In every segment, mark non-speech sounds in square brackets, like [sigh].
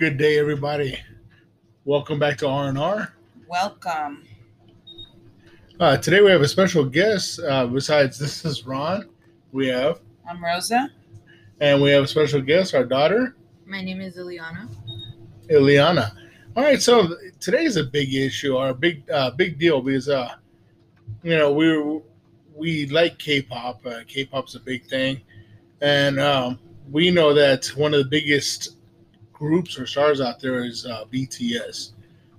Good day, everybody. Welcome back to R and R. Welcome. Uh, today we have a special guest. Uh, besides, this is Ron. We have, I'm Rosa. and we have a special guest, our daughter, My name is Ileana. Ileana. All right, so today's a big issue or a big, uh, big deal because, uh, you know, we we like K-pop. Uh, K-pop's a big thing, and um, we know that one of the biggest groups or stars out there is uh, BTS,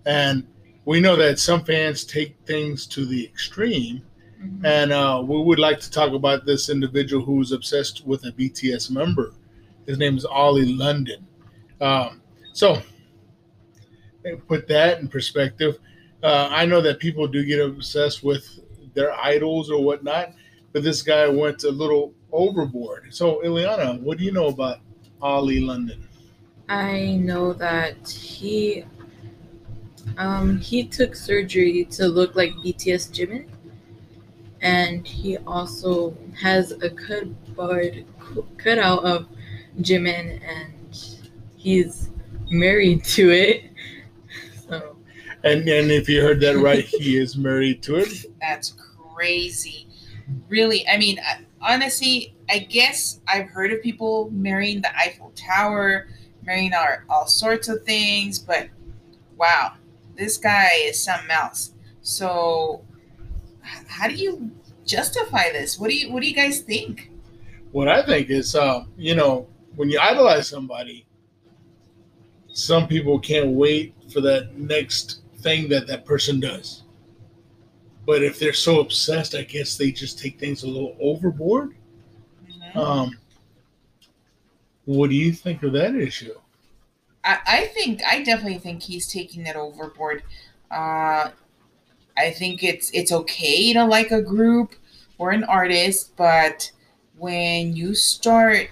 and we know that some fans take things to the extreme. Mhm. And uh, we would like to talk about this individual who's obsessed with a BTS member. His name is Oli London. Um, so, put that in perspective. Uh, I know that people do get obsessed with their idols or whatnot, but this guy went a little overboard. So, Ileana, what do you know about Oli London? I know that he um he took surgery to look like BTS Jimin, and he also has a cardboard cut out of Jimin, and he's married [laughs] to it. So And and if you heard that right, he [laughs] is married to it. That's crazy. Really, I mean, honestly, I guess I've heard of people marrying the Eiffel Tower, marrying all, all sorts of things, but wow, this guy is something else. So, how do you justify this? What do you What do you guys think? What I think is, uh, you know, when you idolize somebody, some people can't wait for that next thing that that person does. But if they're so obsessed, I guess they just take things a little overboard. Mhm. Um, what do you think of that issue? I, I think I definitely think he's taking it overboard. Uh, I think it's it's okay to like a group or an artist, but when you start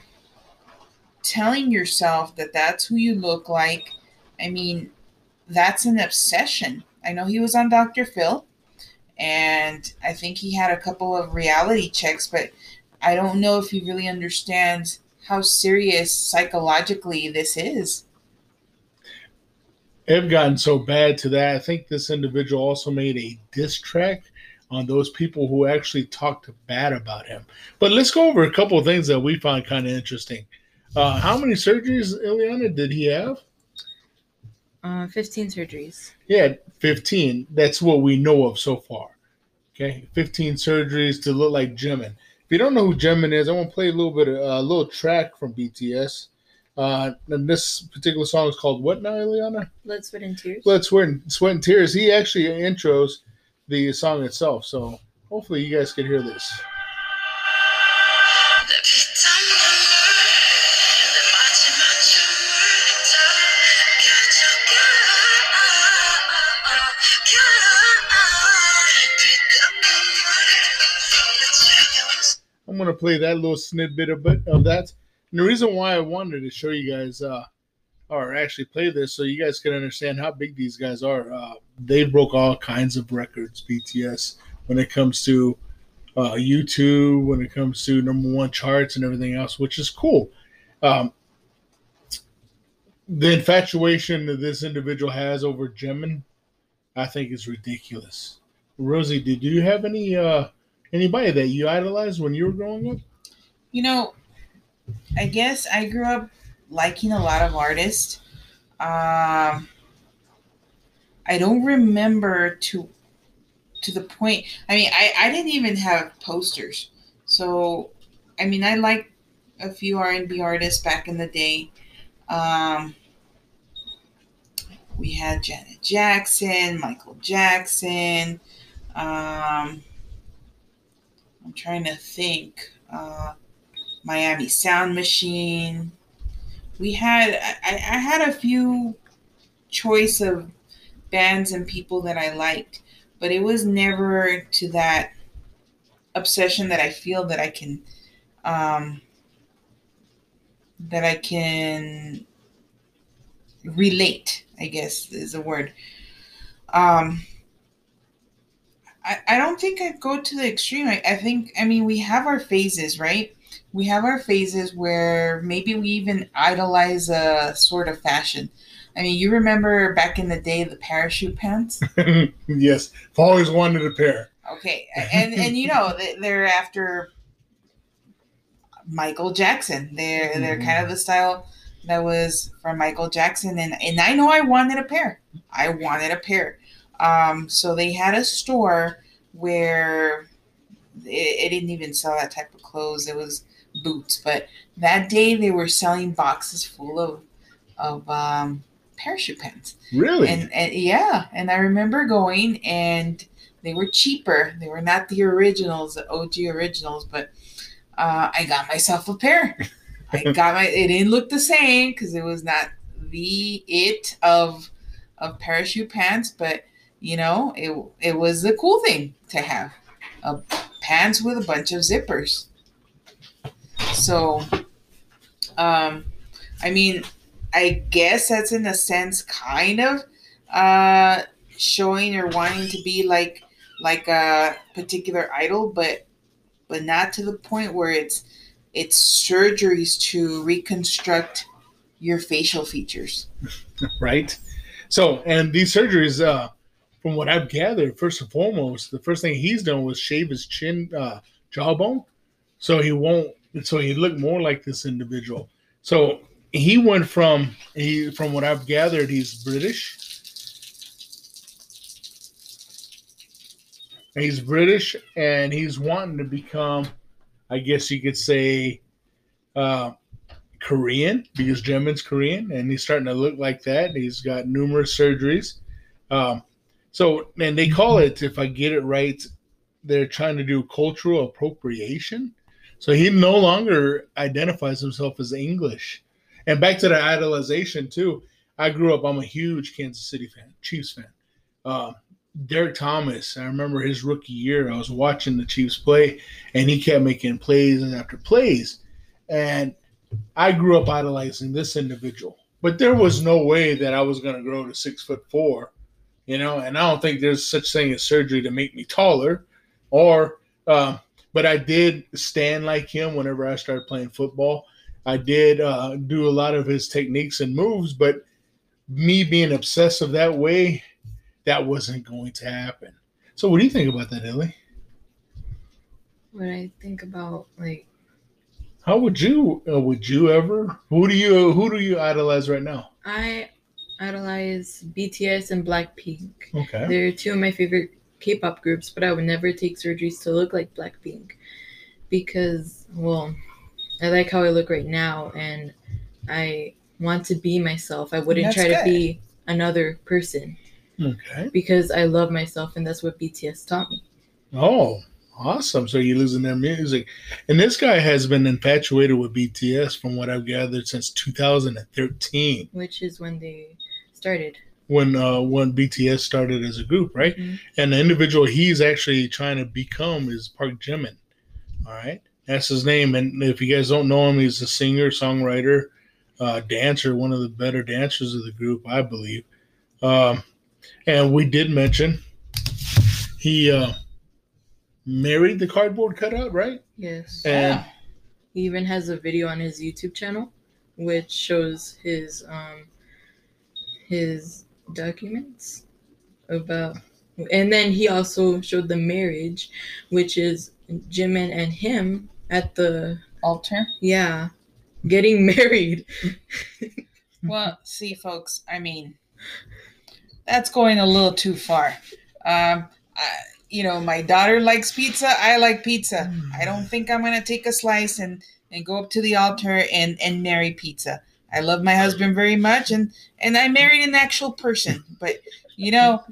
telling yourself that that's who you look like, I mean, that's an obsession. I know he was on Dr. Phil, and I think he had a couple of reality checks, but I don't know if he really understands how serious psychologically this is. Have gotten so bad to that. I think this individual also made a diss track on those people who actually talked bad about him. But let's go over a couple of things that we find kind of interesting. Uh, how many surgeries, Ileana, did he have? uh, 15 surgeries. Yeah, 15. That's what we know of so far. Okay, 15 surgeries to look like Jimin. If you don't know who Jimin is, I want to play a little bit of a little track from BTS. Uh, and this particular song is called what now, Ileana? Blood, sweat, and tears. Blood, Sweat, and, Sweat and Tears. He actually intros the song itself. So hopefully you guys can hear this. I'm gonna play that little snippet of of that. And the reason why I wanted to show you guys, uh, or actually play this, so you guys can understand how big these guys are. Uh, they broke all kinds of records, BTS, when it comes to uh, YouTube, when it comes to number one charts and everything else, which is cool. Um, the infatuation that this individual has over Jimin, I think is ridiculous. Rosie, did you have any uh, anybody that you idolized when you were growing up? You know, I guess I grew up liking a lot of artists. Um, I don't remember to to the point. I mean, I I didn't even have posters. So, I mean, I liked a few R and B artists back in the day. Um, we had Janet Jackson, Michael Jackson. Um, I'm trying to think. Uh, Miami Sound Machine. We had I, I had a few choice of bands and people that I liked, but it was never to that obsession that I feel that I can um, that I can relate. I guess is a word. Um, I, I don't think I'd go to the extreme. I, I think, I mean, we have our phases, right? we have our phases where maybe we even idolize a sort of fashion. I mean, you remember back in the day the parachute pants? [laughs] yes, I've always wanted a pair. Okay, and and you know they- they're after Michael Jackson. They're they're Mhm. kind of the style that was from Michael Jackson, and and I know I wanted a pair. I wanted a pair. Um, so they had a store where it, it didn't even sell that type of clothes. It was boots, but that day they were selling boxes full of of um, parachute pants. Really? And, and yeah, and I remember going and they were cheaper. They were not the originals, the OG originals, but uh, I got myself a pair. [laughs] I got my. It didn't look the same because it was not the it of of parachute pants, but you know, it it was the cool thing to have a pants with a bunch of zippers. So, um, I mean, I guess that's in a sense kind of uh showing or wanting to be like like a particular idol but but not to the point where it's it's surgeries to reconstruct your facial features [laughs] right? So, and these surgeries, uh, from what I've gathered, first and foremost, the first thing he's done was shave his chin, uh, jawbone, so he won't, so he look more like this individual. So he went from he, from what I've gathered, he's British. He's British, and he's wanting to become, I guess you could say, uh, Korean because Jimin's Korean and he's starting to look like that. He's got numerous surgeries. Um, so, and they call it, if I get it right, they're trying to do cultural appropriation. So he no longer identifies himself as English. And back to the idolization, too. I grew up, I'm a huge Kansas City fan, Chiefs fan. Um, Derrick Thomas, I remember his rookie year, I was watching the Chiefs play and he kept making plays after plays. And I grew up idolizing this individual, but there was no way that I was going to grow to six foot four, you know. And I don't think there's such thing as surgery to make me taller, or. Uh, but I did stand like him whenever I started playing football. I did uh, do a lot of his techniques and moves, but me being obsessive that way, that wasn't going to happen. So, what do you think about that, Ellie? What I think about like How would you? Uh, would you ever? Who do you? Who do you idolize right now? I idolize BTS and Blackpink. Okay. They're two of my favorite K-pop groups, but I would never take surgeries to look like Blackpink because, well, I like how I look right now, and I want to be myself. I wouldn't That's try to be another person Okay. because I love myself, and that's what BTS taught me. Oh, awesome. So you're losing their music. And this guy has been infatuated with BTS from what I've gathered since 2013 Which is when they started. when uh, when BTS started as a group, right? Mhm. And the individual he's actually trying to become is Park Jimin. All right. That's his name. And if you guys don't know him, he's a singer, songwriter, uh, dancer, one of the better dancers of the group, I believe. Um, and we did mention he uh, married the cardboard cutout, right? Yes. And Yeah. He even has a video on his YouTube channel, which shows his um his documents about, and then he also showed the marriage, which is Jimin and him at the altar? Yeah getting [laughs] married. well see folks i mean that's going a little too far. Um I, you know my daughter likes pizza i like pizza. I don't think i'm gonna take a slice and and go up to the altar and and marry pizza i love my husband very much and and i married an actual person but you know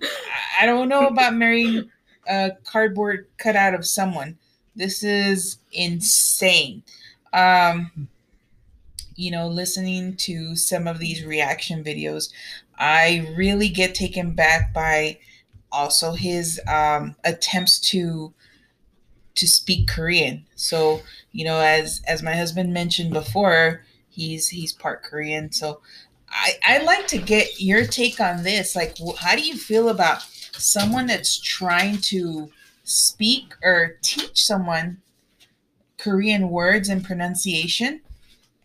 i, don't know about marrying a cardboard cutout of someone this is insane um you know, listening to some of these reaction videos, I really get taken back by also his um, attempts to to speak Korean. So, you know, as as my husband mentioned before, he's he's part Korean. So, I I like to get your take on this. Like, how do you feel about someone that's trying to speak or teach someone Korean words and pronunciation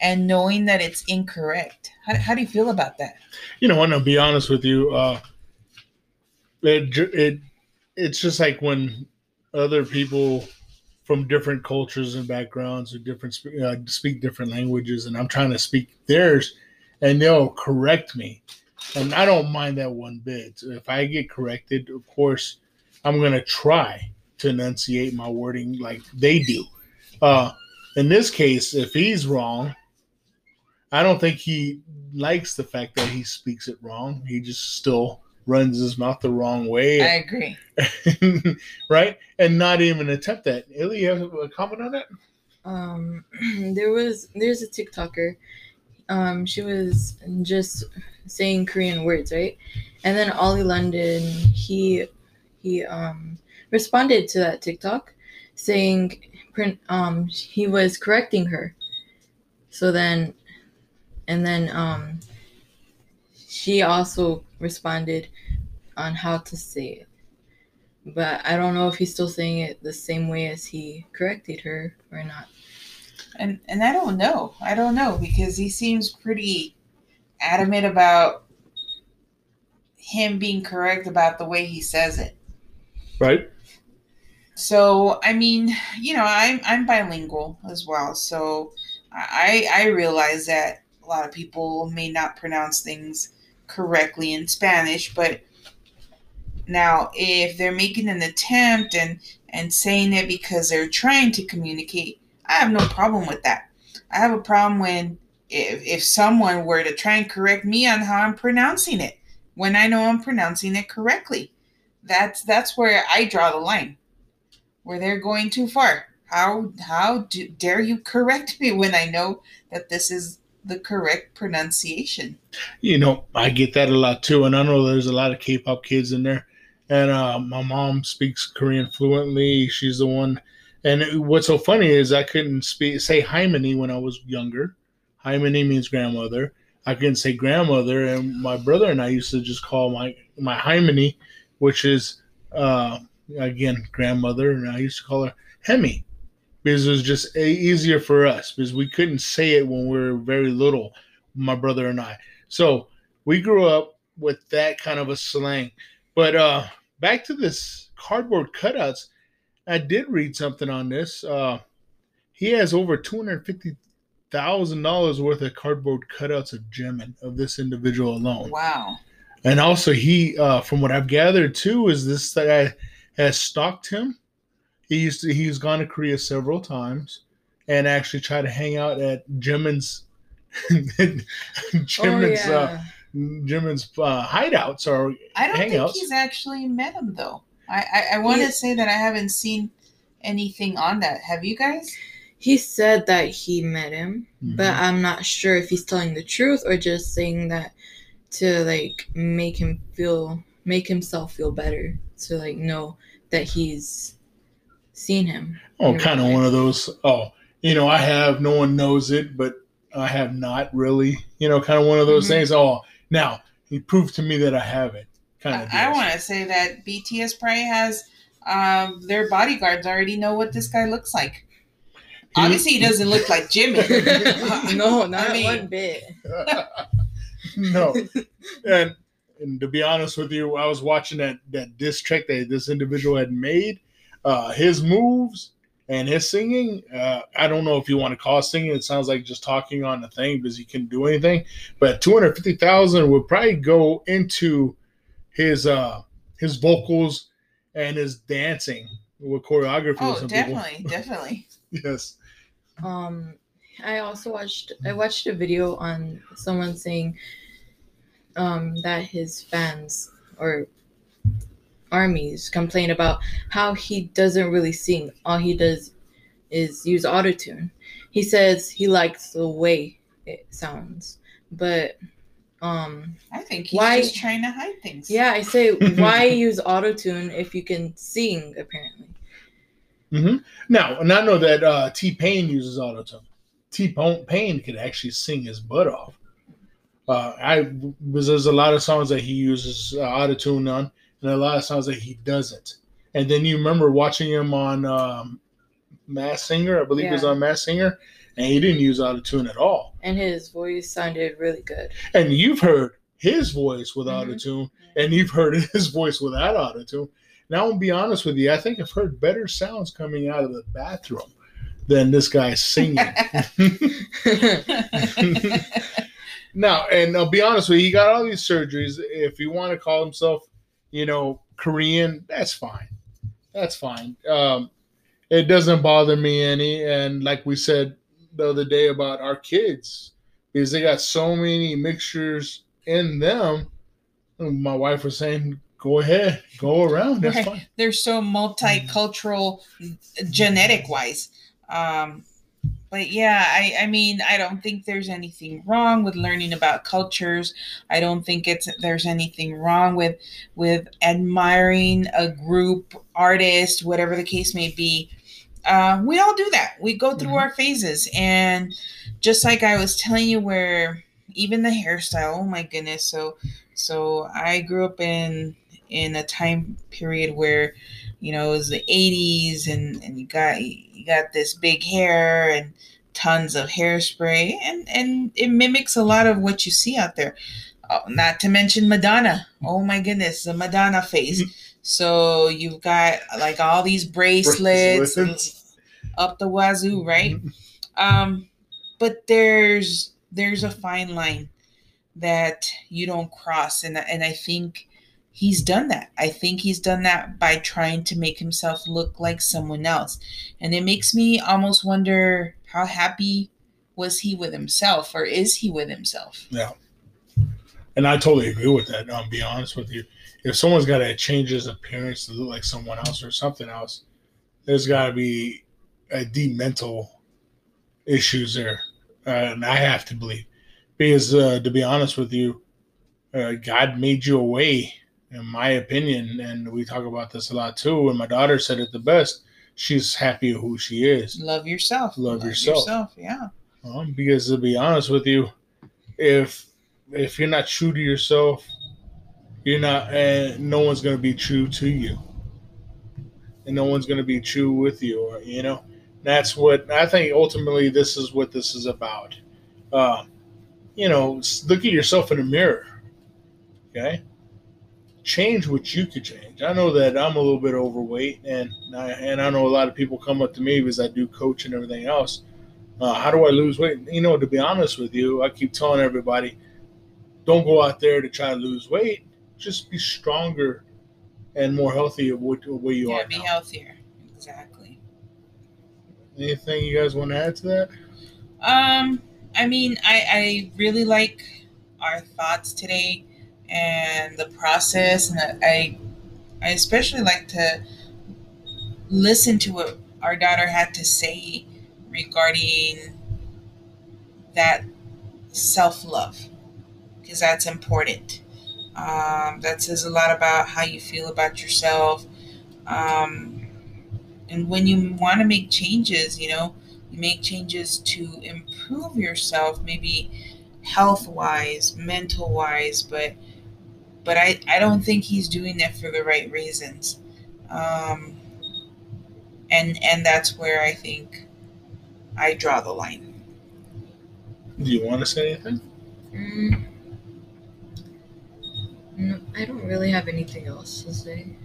and knowing that it's incorrect. How, how do you feel about that? You know, I want to be honest with you. Uh, it, it it's just like when other people from different cultures and backgrounds or different uh, speak different languages, and I'm trying to speak theirs, and they'll correct me, and I don't mind that one bit. If I get corrected, of course, I'm gonna try to enunciate my wording like they do. Uh, in this case, if he's wrong, I don't think he likes the fact that he speaks it wrong. He just still runs his mouth the wrong way. I agree. [laughs] right? And not even attempt that. Illy, you have a comment on that? Um, [clears throat] there was there's a TikToker. Um, she was just saying Korean words, right? And then Oli London, he he um responded to that TikTok saying um he was correcting her. So then and then um she also responded on how to say it. But I don't know if he's still saying it the same way as he corrected her or not. And and I don't know. I don't know because he seems pretty adamant about him being correct about the way he says it. Right. So I mean, you know, I'm I'm bilingual as well, so I I realize that a lot of people may not pronounce things correctly in Spanish, but now if they're making an attempt and and saying it because they're trying to communicate, I have no problem with that. I have a problem when if if someone were to try and correct me on how I'm pronouncing it when I know I'm pronouncing it correctly. That's that's where I draw the line. Where they're going too far. How how do, dare you correct [laughs] me when I know that this is the correct pronunciation. You know, I get that a lot too, and I know there's a lot of K-pop kids in there. And uh, my mom speaks Korean fluently. She's the one. And what's so funny is I couldn't speak say Haimani when I was younger. Haimani means grandmother. I couldn't say grandmother, and my brother and I used to just call my my Haimani, which is uh, again grandmother, and I used to call her Hemi because it was just easier for us because we couldn't say it when we were very little, my brother and I. So we grew up with that kind of a slang. But uh, back to this cardboard cutouts, I did read something on this. Uh, he has over two hundred fifty thousand dollars worth of cardboard cutouts of Jimin of this individual alone. Wow. And also, he, uh, from what I've gathered too, is this guy has stalked him he used to he's gone to Korea several times and actually tried to hang out at Jimin's [laughs] Jimin's oh, uh, yeah. uh, Jimin's uh, hideouts or I don't hangouts. think he's actually met him though. I I, I want to say that I haven't seen anything on that. Have you guys? He said that he met him, mm-hmm. but I'm not sure if he's telling the truth or just saying that to like make him feel make himself feel better to like know that he's seen him. Oh, kind of one of those. Oh, you know, I have. No one knows it, but I have not really. You know, kind of one of those mm-hmm. things. Oh, now he proved to me that I have it. Kind of. I, I want to say that BTS probably has um, their bodyguards already know what this guy looks like. He, Obviously, he doesn't look like Jimmy. [laughs] [laughs] no, not I mean, one bit. [laughs] no, and and to be honest with you, I was watching that that disc track that this individual had made, uh, his moves and his singing. Uh, I don't know if you want to call singing. It sounds like just talking on the thing because he couldn't do anything. But two hundred fifty thousand would probably go into his uh, his vocals and his dancing with choreography. Oh, definitely, [laughs] definitely. yes. Um, I also watched. I watched a video on someone saying um, that his fans or armies complain about how he doesn't really sing. All he does is use autotune. He says he likes the way it sounds, but um I think he's why, just trying to hide things. Yeah, I say [laughs] why use autotune if you can sing apparently. Mm-hmm. Now, and I know that uh, T Pain uses autotune. T Pain could actually sing his butt off. Uh, I because there's a lot of songs that he uses uh, autotune on, and a lot of times that he doesn't. And then you remember watching him on um, Masked Singer. I believe he was on Masked Singer, and he didn't use auto tune at all. And his voice sounded really good. And you've heard his voice with Mhm. auto tune, and you've heard [laughs] his voice without auto tune. Now, I'll be honest with you, I think I've heard better sounds coming out of the bathroom than this guy singing. [laughs] [laughs] now, and I'll be honest with you, he got all these surgeries. If you want to call himself, you know, Korean, that's fine. That's fine. Um, it doesn't bother me any. And like we said the other day about our kids, because they got so many mixtures in them. My wife was saying, "Go ahead, go around. That's Right. fine." They're so multicultural, genetic wise. Um, but yeah, I, I mean, I don't think there's anything wrong with learning about cultures. I don't think it's there's anything wrong with with admiring a group, artist, whatever the case may be. Uh, we all do that. We go through Mhm. our phases, and just like I was telling you, where even the hairstyle. Oh my goodness! So, so I grew up in in a time period where you know it was the 80s and and you got you got this big hair and tons of hairspray and and it mimics a lot of what you see out there. Oh, not to mention madonna. Oh my goodness the madonna face. So you've got like all these bracelets, Bracelets. up the wazoo right? Um but there's there's a fine line that you don't cross. And and I think he's done that. I think he's done that by trying to make himself look like someone else. And it makes me almost wonder how happy was he with himself or is he with himself? Yeah. And I totally agree with that. I'll be honest with you. If someone's got to change his appearance to look like someone else or something else, there's got to be a deep mental issues there. Uh, and I have to believe. Because uh, to be honest with you, uh, God made you a way, in my opinion. And we talk about this a lot too. And my daughter said it the best. She's happy who she is. Love yourself. Love yourself. Yeah. Um, because to be honest with you, if if you're not true to yourself, you're not, and no one's gonna be true to you, and no one's gonna be true with you. Or you know, that's what I think. Ultimately, this is what this is about. Uh, you know, look at yourself in the mirror. Okay, change what you could change. I know that I'm a little bit overweight, and I, and I know a lot of people come up to me because I do coach and everything else. Uh, how do I lose weight? You know, to be honest with you, I keep telling everybody, don't go out there to try to lose weight. Just be stronger and more healthy of what where you are. yeah, are be now. healthier. Exactly. Anything you guys want to add to that? Um, I mean, I, I really like our thoughts today and the process, and I I especially like to listen to what our daughter had to say regarding that self love because that's important. Um, that says a lot about how you feel about yourself. Um, and when you want to make changes, you know, you make changes to improve yourself, maybe health wise, mental wise, but but I, I don't think he's doing that for the right reasons. Um, and and that's where I think I draw the line. Do you want to say anything? Mm. No, I don't really have anything else to say.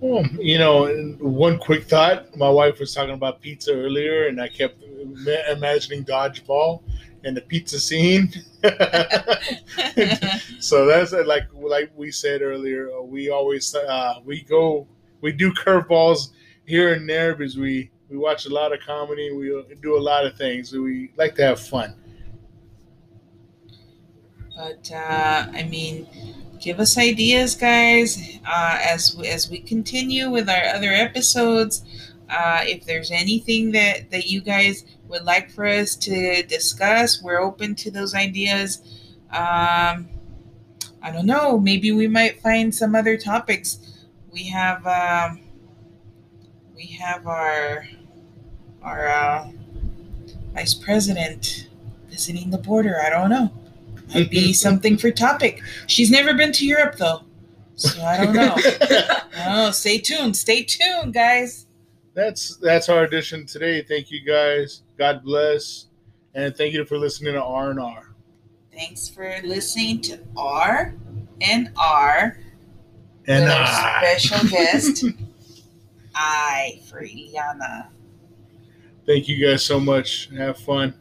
Well, you know, one quick thought. My wife was talking about pizza earlier, and I kept imagining dodgeball and the pizza scene. [laughs] so that's uh, like like we said earlier. uh, We always uh, we go we do curveballs here and there because we we watch a lot of comedy. We do a lot of things. We like to have fun. But uh, I mean, give us ideas, guys, uh, as as we continue with our other episodes. Uh, if there's anything that that you guys would like for us to discuss, we're open to those ideas. Um, I don't know. Maybe we might find some other topics. We have um, we have our our uh, vice president visiting the border. I don't know might be [laughs] something for topic. She's never been to Europe though, so I don't know. [laughs] oh, stay tuned. Stay tuned, guys. That's that's our edition today. Thank you guys. God bless, and thank you for listening to R and R. Thanks for listening to R and R And our special [laughs] guest, I for Ileana. Thank you guys so much. Have fun.